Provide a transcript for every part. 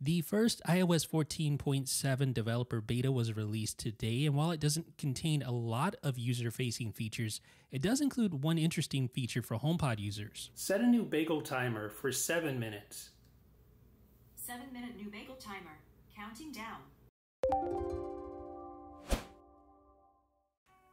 The first iOS 14.7 developer beta was released today, and while it doesn't contain a lot of user facing features, it does include one interesting feature for HomePod users. Set a new bagel timer for 7 minutes. 7 minute new bagel timer. Counting down.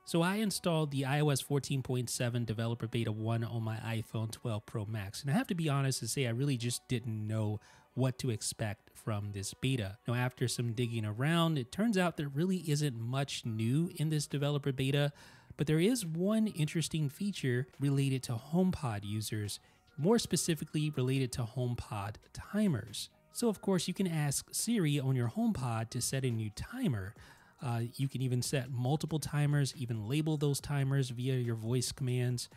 So I installed the iOS 14.7 developer beta 1 on my iPhone 12 Pro Max. And I have to be honest and say I really just didn't know what to expect from this beta. Now after some digging around, it turns out there really isn't much new in this developer beta, but there is one interesting feature related to HomePod users, more specifically related to HomePod timers. So of course you can ask Siri on your HomePod to set a new timer. Uh, you can even set multiple timers, even label those timers via your voice commands.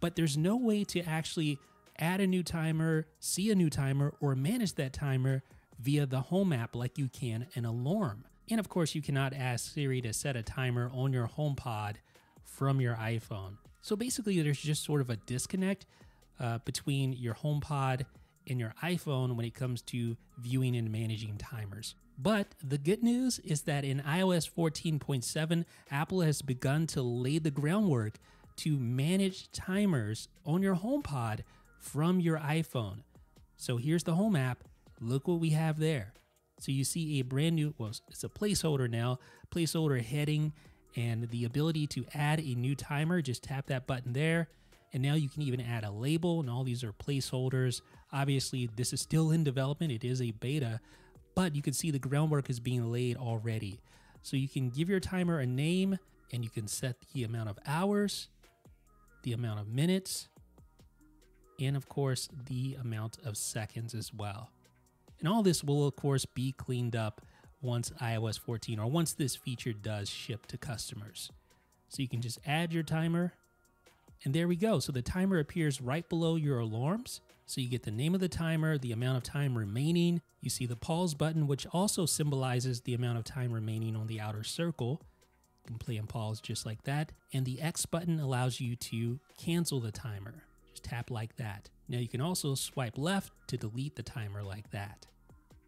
But there's no way to actually add a new timer, see a new timer, or manage that timer via the Home app like you can an alarm. And of course, you cannot ask Siri to set a timer on your HomePod from your iPhone. So basically, there's just sort of a disconnect uh, between your HomePod and your iPhone when it comes to viewing and managing timers. But the good news is that in iOS 14.7, Apple has begun to lay the groundwork to manage timers on your HomePod from your iPhone. So here's the Home app. Look what we have there. So you see a brand new, well, it's a placeholder now, placeholder heading, and the ability to add a new timer. Just tap that button there. And now you can even add a label, and all these are placeholders. Obviously, this is still in development, it is a beta, but you can see the groundwork is being laid already. So you can give your timer a name and you can set the amount of hours, the amount of minutes, and of course the amount of seconds as well. And all this will of course be cleaned up once iOS 14 or once this feature does ship to customers. So you can just add your timer and there we go. So the timer appears right below your alarms. So you get the name of the timer, the amount of time remaining. You see the pause button, which also symbolizes the amount of time remaining on the outer circle. You can play and pause just like that. And the X button allows you to cancel the timer. Just tap like that. Now you can also swipe left to delete the timer like that.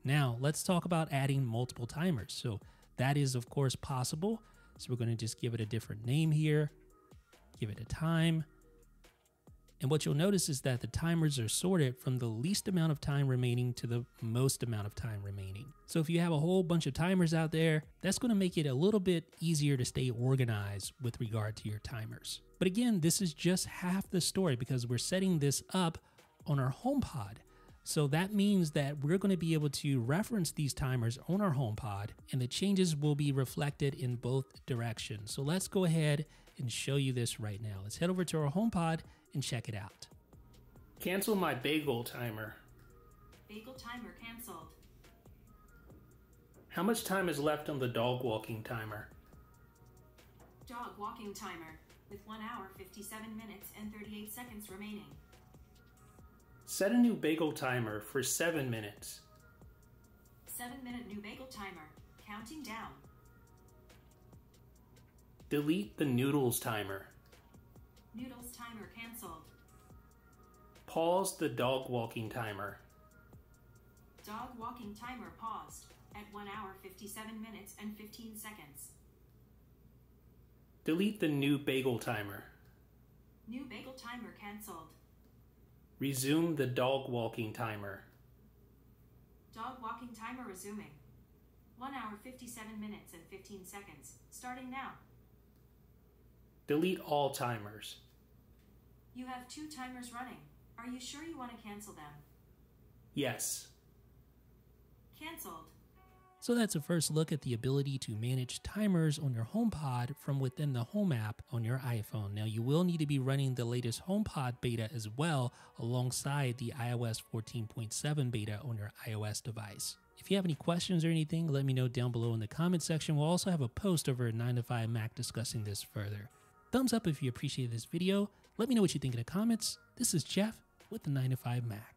Now let's talk about adding multiple timers. So that is of course possible. So we're going to just give it a different name here give it a time. And what you'll notice is that the timers are sorted from the least amount of time remaining to the most amount of time remaining. So if you have a whole bunch of timers out there, that's going to make it a little bit easier to stay organized with regard to your timers. But again, this is just half the story because we're setting this up on our HomePod. So that means that we're going to be able to reference these timers on our HomePod and the changes will be reflected in both directions. So let's go ahead and show you this right now. Let's head over to our HomePod and check it out. Cancel my bagel timer. Bagel timer canceled. How much time is left on the dog walking timer? Dog walking timer with 1 hour 57 minutes and 38 seconds remaining. Set a new bagel timer for 7 minutes. 7 minute new bagel timer. Counting down. Delete the noodles timer. Noodles timer cancelled. Pause the dog walking timer. Dog walking timer paused at 1 hour 57 minutes and 15 seconds. Delete the new bagel timer. New bagel timer cancelled. Resume the dog walking timer. Dog walking timer resuming. 1 hour 57 minutes and 15 seconds. Starting now. Delete all timers. You have two timers running. Are you sure you want to cancel them? Yes. Cancelled. So that's a first look at the ability to manage timers on your HomePod from within the Home app on your iPhone. Now you will need to be running the latest HomePod beta as well alongside the iOS 14.7 beta on your iOS device. If you have any questions or anything, let me know down below in the comment section. We'll also have a post over at 9to5Mac discussing this further. Thumbs up if you appreciate this video. Let me know what you think in the comments. This is Jeff with the 9to5Mac.